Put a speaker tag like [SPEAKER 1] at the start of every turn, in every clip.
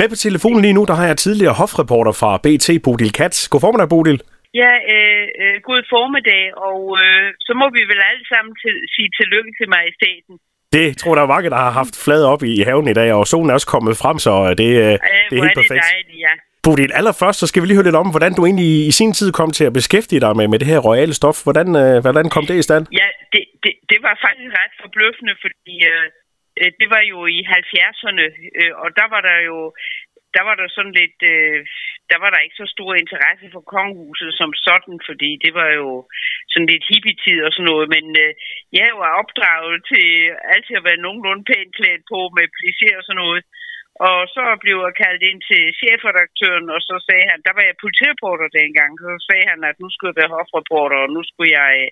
[SPEAKER 1] Med på telefonen lige nu, der har jeg tidligere hofreporter fra BT, Bodil Katz. God formiddag, Bodil.
[SPEAKER 2] Ja, øh, øh, god formiddag, og øh, så må vi vel alle sammen til, sige tillykke til majestæten.
[SPEAKER 1] Det tror jeg, der er mange, der har haft flade op i haven i dag, og solen er også kommet frem, så det, øh,
[SPEAKER 2] Øh,
[SPEAKER 1] det er helt
[SPEAKER 2] er det
[SPEAKER 1] perfekt.
[SPEAKER 2] dejligt, ja.
[SPEAKER 1] Bodil, allerførst, så skal vi lige høre lidt om, hvordan du egentlig i sin tid kom til at beskæftige dig med, med det her royale stof. Hvordan, øh, hvordan kom det i stand?
[SPEAKER 2] Ja, det, det, det var faktisk ret forbløffende, fordi øh, øh, Øh, det var jo i 70'erne, øh, og der var der jo der var der sådan lidt, øh, der var der ikke så stor interesse for kongehuset som sådan, fordi det var jo sådan lidt hippietid og sådan noget, men øh, jeg var opdraget til altid at være nogenlunde pænt klædt på med plisser og sådan noget. Og så blev jeg kaldt ind til chefredaktøren, og så sagde han, der var jeg politireporter dengang, så sagde han, at nu skulle jeg være hofreporter, og nu skulle jeg øh,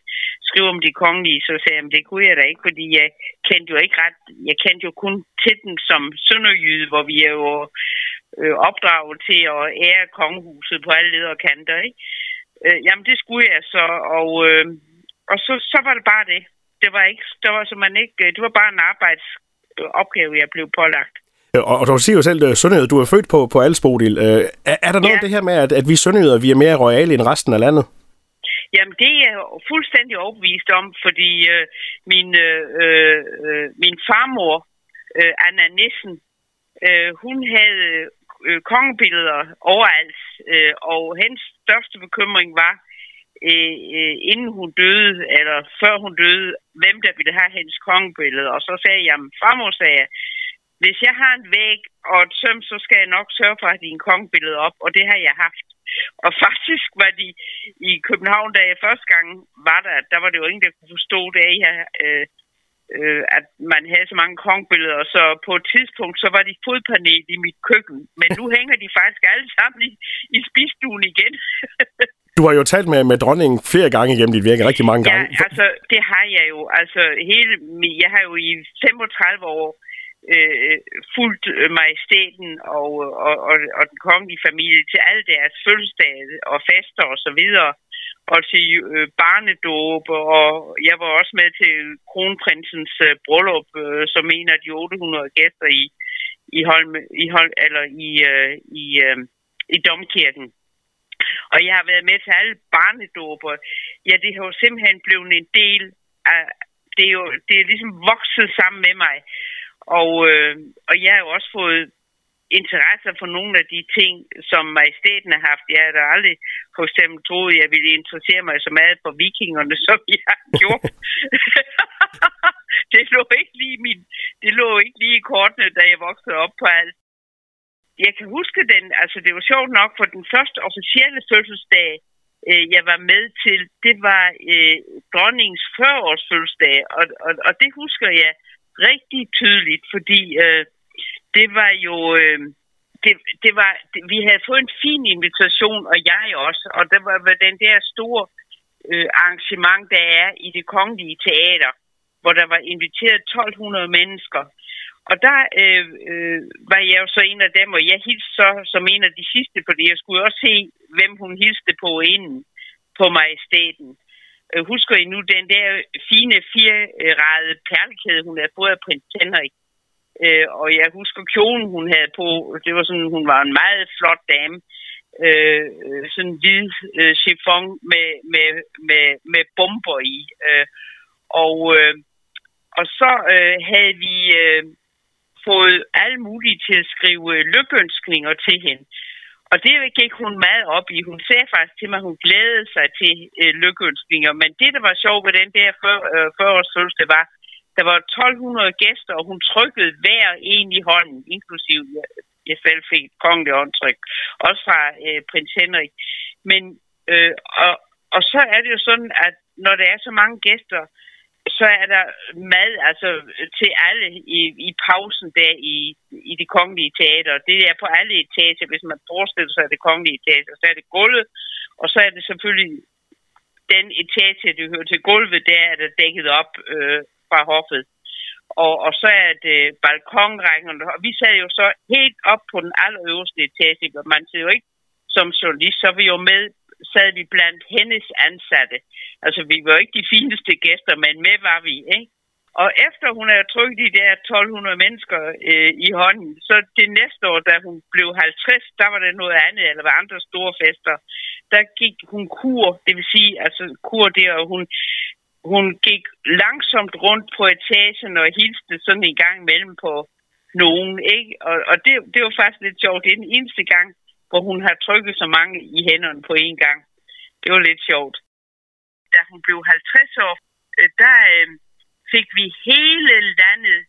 [SPEAKER 2] skrive om de kongelige. Så sagde han, det kunne jeg da ikke, fordi jeg kendte jo ikke ret, jeg kendte jo kun til dem som sønderjyde, hvor vi er jo øh, opdraget til at ære kongehuset på alle leder og kanter, ikke? Øh, jamen, det skulle jeg så, og, øh, og så, så var det bare det. Det var ikke, det var man ikke, øh, det var bare en arbejdsopgave, øh, jeg blev pålagt.
[SPEAKER 1] Øh, Og, og du siger jo selv, at Sønderjyd, du er født på, på Als, Bodil. Øh, er, er der noget
[SPEAKER 2] Ja.
[SPEAKER 1] af det her med, at, at vi Sønderjyder, vi er mere royale end resten af landet?
[SPEAKER 2] Jamen, det er jeg fuldstændig overbevist om, fordi øh, min, øh, øh, min farmor, øh, Anna Nissen, øh, hun havde øh, kongebilleder overalt, øh, og hendes største bekymring var, øh, øh, inden hun døde, eller før hun døde, hvem der ville have hendes kongebillede. Og så sagde jeg, jamen, farmor sagde, jeg, hvis jeg har en væg og et søm, så skal jeg nok sørge for at have dine kongebilleder op, og det har jeg haft. Og faktisk var de i København, da jeg første gang var der, der var det jo ingen, der kunne forstå det her, øh, øh, at man havde så mange kongebilleder. Så på et tidspunkt, så var de fodpanel i mit køkken. Men nu hænger de faktisk alle sammen i, i spisstuen igen.
[SPEAKER 1] Du har jo talt med, med dronningen flere gange igennem dit virke, rigtig mange
[SPEAKER 2] Ja,
[SPEAKER 1] gange.
[SPEAKER 2] altså, det har jeg jo. Altså, hele, jeg har jo i 35 år øh, fulgt øh, majestæten og, og, og, og den kongelige familie til alle deres fødselsdage og fester og så videre. Og til øh, barnedåb, og jeg var også med til kronprinsens øh, bryllup, øh, som en af de 800 gæster i, i Holm, i Holm, eller i, øh, i, øh, i Domkirken. Og jeg har været med til alle barnedåber. Ja, det har jo simpelthen blevet en del af... Det er jo det er ligesom vokset sammen med mig. Og, øh, og jeg har jo også fået interesse for nogle af de ting, som majestæten har haft. Jeg havde aldrig for eksempel troet, at jeg ville interessere mig så meget for vikingerne, som jeg har gjort. det lå ikke lige min, det lå ikke lige i kortene, da jeg voksede op på alt. Jeg kan huske den, altså det var sjovt nok, for den første officielle fødselsdag, øh, jeg var med til, det var øh, dronningens 40-års fødselsdag, og, og, og det husker jeg rigtig tydeligt, fordi øh, det var jo... Øh, det, det var, det, vi havde fået en fin invitation, og jeg også, og det var var den der store øh, arrangement, der er i det kongelige teater, hvor der var inviteret 1200 mennesker. Og der øh, øh, var jeg jo så en af dem, og jeg hilste så som en af de sidste, fordi jeg skulle også se, hvem hun hilste på inden på majestæten. Øh, Øh, husker I nu den der fine fireradede perlekæde, hun havde fået af prins Henrik? Øh, og jeg husker kjolen, hun havde på. Det var sådan, hun var en meget flot dame. Øh, sådan en hvid øh, chiffon med, med, med, med bomber i. Øh, og, øh, og så øh, havde vi øh, fået alle mulige til at skrive øh, lykønskninger til hende. Og det gik hun meget op i. Hun sagde faktisk til mig, at hun glædede sig til øh, lykønskninger. Men det, der var sjovt ved den der 40-års øh, det var, der var 1200 gæster, og hun trykkede hver en i hånden, inklusive jeg, jeg selv fik et kongeligt håndtryk, også fra øh, prins Henrik. Men, øh, og, og så er det jo sådan, at når der er så mange gæster, så er der mad altså, til alle i, i pausen der i, i det kongelige teater. Det er på alle etager, hvis man forestiller sig det kongelige teater. Så er det gulvet, og så er det selvfølgelig den etage, det hører til gulvet, der er der dækket op øh, fra hoffet. Og, og så er det balkonrækkerne. og vi sad jo så helt op på den allerøverste etage, hvor man sidder jo ikke som journalist, så er vi jo med, sad vi blandt hendes ansatte. Altså, vi var ikke de fineste gæster, men med var vi, ikke? Og efter hun havde trykket de der 1200 mennesker øh, i hånden, så det næste år, da hun blev 50, der var det noget andet, eller var andre store fester, der gik hun kur, det vil sige, altså kur der, og hun, hun gik langsomt rundt på etagen og hilste sådan en gang imellem på nogen, ikke? Og, og det, det var faktisk lidt sjovt. Det er den eneste gang, hvor hun har trykket så mange i hænderne på én gang. Det var lidt sjovt. Da hun blev 50 år, øh, der øh, fik vi hele landet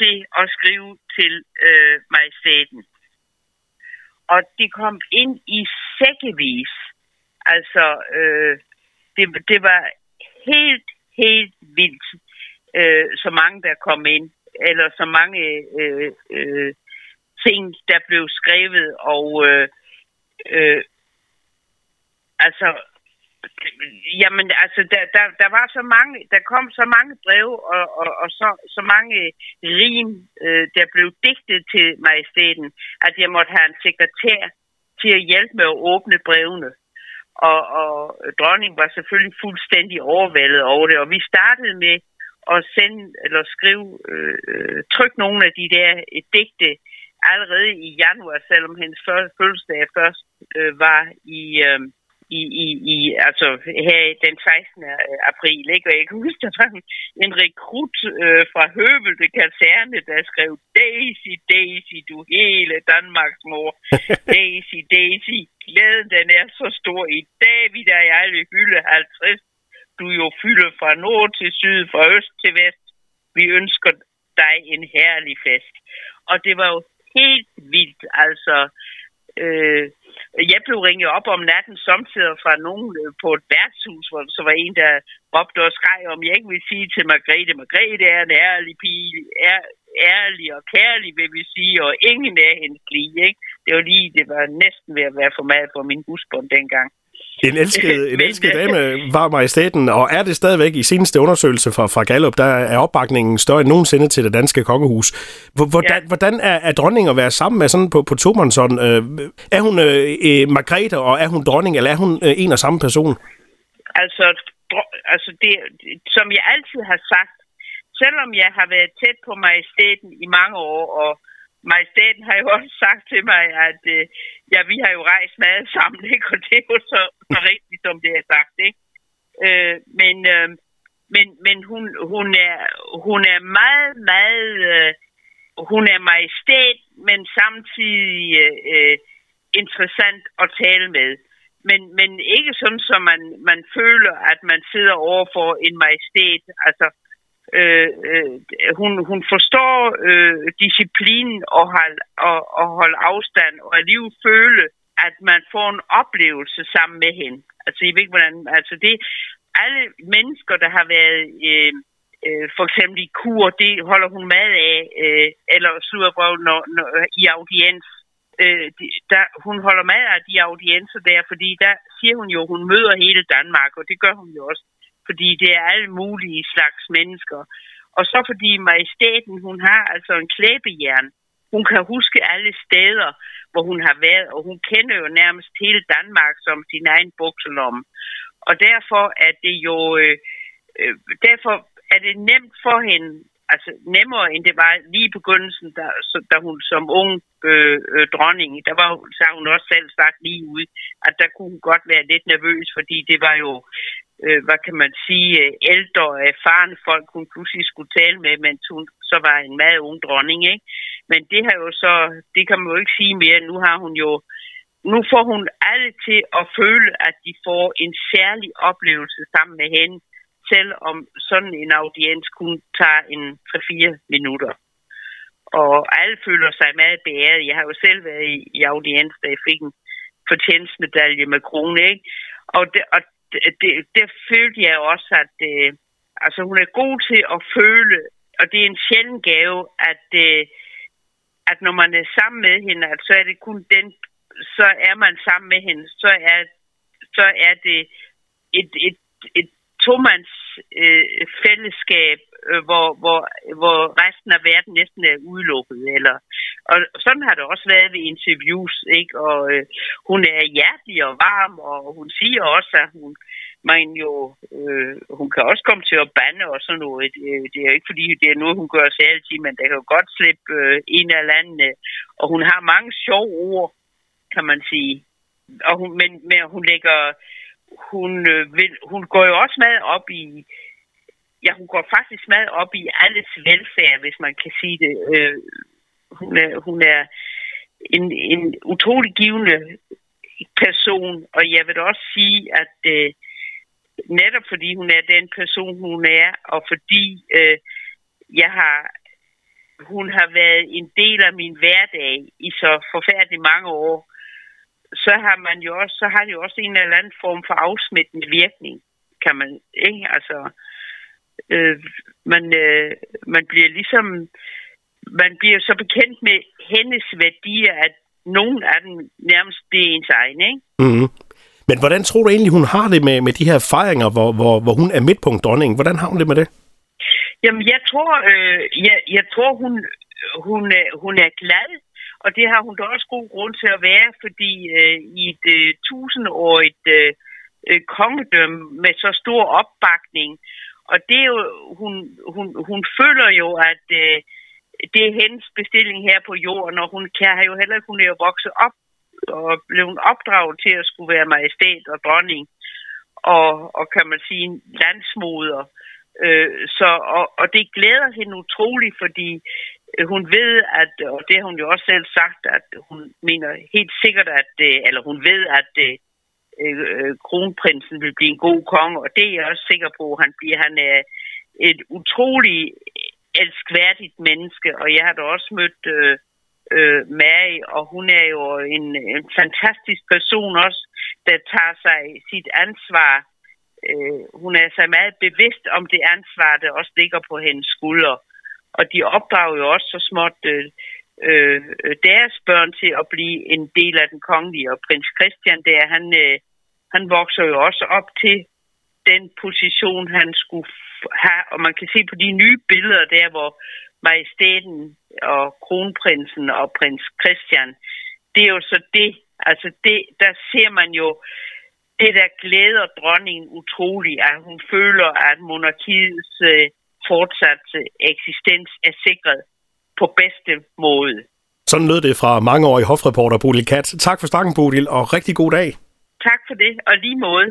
[SPEAKER 2] til at skrive til øh, majestaten. Og det kom ind i sækkevis. Altså, øh, det, det var helt, helt vildt, øh, så mange der kom ind. Eller så mange øh, øh, ting, der blev skrevet. Og øh, øh, altså, Jamen, altså, der, der, der var så mange, der kom så mange breve og, og, og så, så mange rim, øh, der blev digtet til majestæten, at jeg måtte have en sekretær til at hjælpe med at åbne brevene. Og, og dronningen var selvfølgelig fuldstændig overvældet over det, og vi startede med at sende eller skrive, øh, øh trykke nogle af de der øh, digte allerede i januar, selvom hendes første fødselsdag først øh, var i... Øh, i, i, i, altså her den 16. april, ikke? Og jeg kan huske, der var en rekrut øh, fra Høvelte Kaserne, der skrev, Daisy, Daisy, du hele Danmarks mor. Daisy, Daisy, glæden den er så stor i dag, vi der i alle hylde 50. Du jo fylder fra nord til syd, fra øst til vest. Vi ønsker dig en herlig fest. Og det var jo helt vildt, altså Øh, jeg blev ringet op om natten samtidig fra nogen øh, på et værtshus, hvor så var en, der råbte og skreg, om jeg ikke vil sige til Margrethe, Margrethe er en ærlig pige, er, ærlig og kærlig, vil vi sige, og ingen er hendes lige, ikke? Det var lige, det var næsten ved at være for meget for min husbund dengang.
[SPEAKER 1] En elsket, en elsket dame var majestaten, og er det stadigvæk i seneste undersøgelse fra, fra Gallup, der er opbakningen større end nogensinde til det danske kongehus. Hvordan, ja. hvordan er, er dronningen at være sammen med sådan på, på Tomansson? Øh, er hun øh, øh, Margrethe, og er hun dronning, eller er hun øh, en og samme person?
[SPEAKER 2] Altså, altså det, som jeg altid har sagt, selvom jeg har været tæt på majestaten i mange år, og majestæten har jo også sagt til mig, at øh, ja, vi har jo rejst meget sammen, ikke? og det er jo så, så rigtigt, som det er sagt. Ikke? Øh, men øh, men, men hun, hun, er, hun er meget, meget... Øh, hun er majestæt, men samtidig øh, interessant at tale med. Men, men ikke sådan, så man, man føler, at man sidder over for en majestæt. Altså, øh, Øh, øh, hun, hun forstår øh, disciplinen og, hold, og, og holde afstand, og alligevel føle, at man får en oplevelse sammen med hende. Altså, jeg ved ikke, hvordan... Altså, det alle mennesker, der har været... Øh, øh, for eksempel i kur, det holder hun mad af, øh, eller slutter når, når, i audiens. Øh, de, der, hun holder mad af de audienser der, fordi der siger hun jo, hun møder hele Danmark, og det gør hun jo også fordi det er alle mulige slags mennesker. Og så fordi majestæten, hun har altså en klæbejern. Hun kan huske alle steder, hvor hun har været, og hun kender jo nærmest hele Danmark som sin egen bukselomme. Og derfor er det jo, øh, øh, derfor er det nemt for hende, altså nemmere end det var lige i begyndelsen, da, så, da hun som ung øh, øh, dronning, der var, så hun også selv sagt lige ud, at der kunne hun godt være lidt nervøs, fordi det var jo øh, hvad kan man sige, øh, ældre og erfarne folk, hun pludselig skulle tale med, mens hun så var en meget ung dronning, ikke? Men det har jo så, det kan man jo ikke sige mere. Nu har hun jo, nu får hun alle til at føle, at de får en særlig oplevelse sammen med hende, selvom sådan en audiens kun tager en 3-4 minutter. Og alle føler sig meget beæret. Jeg har jo selv været i, i audiens, da jeg fik en fortjenstmedalje med krone, ikke? Og, det, og det, det følte jeg også, at øh, altså, hun er god til at føle, og det er en sjælden gave, at, øh, at når man er sammen med hende, at så er det kun den, så er man sammen med hende, så er, så er det et, et, et tomands øh, fællesskab, øh, hvor, hvor, hvor resten af verden næsten er udelukket. Eller, og sådan har det også været ved interviews, ikke? Og øh, hun er hjertelig og varm, og hun siger også, at hun man jo, øh, hun kan også komme til at bande og sådan noget. Det, er ikke fordi, det er noget, hun gør sig altid, men der kan jo godt slippe øh, en eller anden. Øh, og hun har mange sjove ord, kan man sige. Og hun, men, men hun lægger, hun, øh, vil, hun går jo også meget op i, ja, hun går faktisk meget op i alles velfærd, hvis man kan sige det. Øh, hun, er, hun er en, en utrolig givende person, og jeg vil også sige, at øh, netop fordi hun er den person, hun er, og fordi øh, jeg har, hun har været en del af min hverdag i så forfærdeligt mange år, så har man jo også, så har det jo også en eller anden form for afsmittende virkning, kan man, ikke? Altså, øh, man, øh, man bliver ligesom, man bliver så bekendt med hendes værdier, at nogen af dem nærmest det er ens egen, ikke?
[SPEAKER 1] Mm-hmm. Men hvordan tror du egentlig, hun har det med, med de her fejringer, hvor, hvor, hvor hun er midtpunkt dronning? Hvordan har hun det med det?
[SPEAKER 2] Jamen, jeg tror, øh, jeg, jeg tror hun, hun, hun er glad, og det har hun da også god grund til at være, fordi øh, i et øh, tusindårigt øh, øh, kongedømme med så stor opbakning, og det er jo, hun, hun, hun føler jo, at øh, det er hendes bestilling her på jorden, og hun kan jo heller ikke, hun er jo vokset op og blev opdraget til at skulle være majestæt og dronning, og, og kan man sige landsmoder. Øh, så, og, og det glæder hende utroligt, fordi øh, hun ved, at, og det har hun jo også selv sagt, at hun mener helt sikkert, at, øh, eller hun ved, at øh, øh, kronprinsen vil blive en god konge, og det er jeg også sikker på, at han bliver. Han er et utrolig elskværdigt menneske, og jeg har da også mødt øh, øh, Mary, og hun er jo en, en fantastisk person også, der tager sig sit ansvar. Øh, hun er sig meget bevidst om det ansvar, der også ligger på hendes skuldre. Og de opdrager jo også så småt øh, øh, deres børn til at blive en del af den kongelige. Og prins Christian, der, han, øh, han vokser jo også op til den position, han skulle have. Og man kan se på de nye billeder der, hvor majestæten og kronprinsen og prins Christian, det er jo så det, altså det, der ser man jo, det der glæder dronningen utroligt, at hun føler, at monarkiets øh, fortsatte eksistens er sikret på bedste måde.
[SPEAKER 1] Sådan lød det fra mangeårig hofreporter Bodil Kat. Tak for snakken, Bodil, og rigtig god dag.
[SPEAKER 2] Tak for det, og lige måde.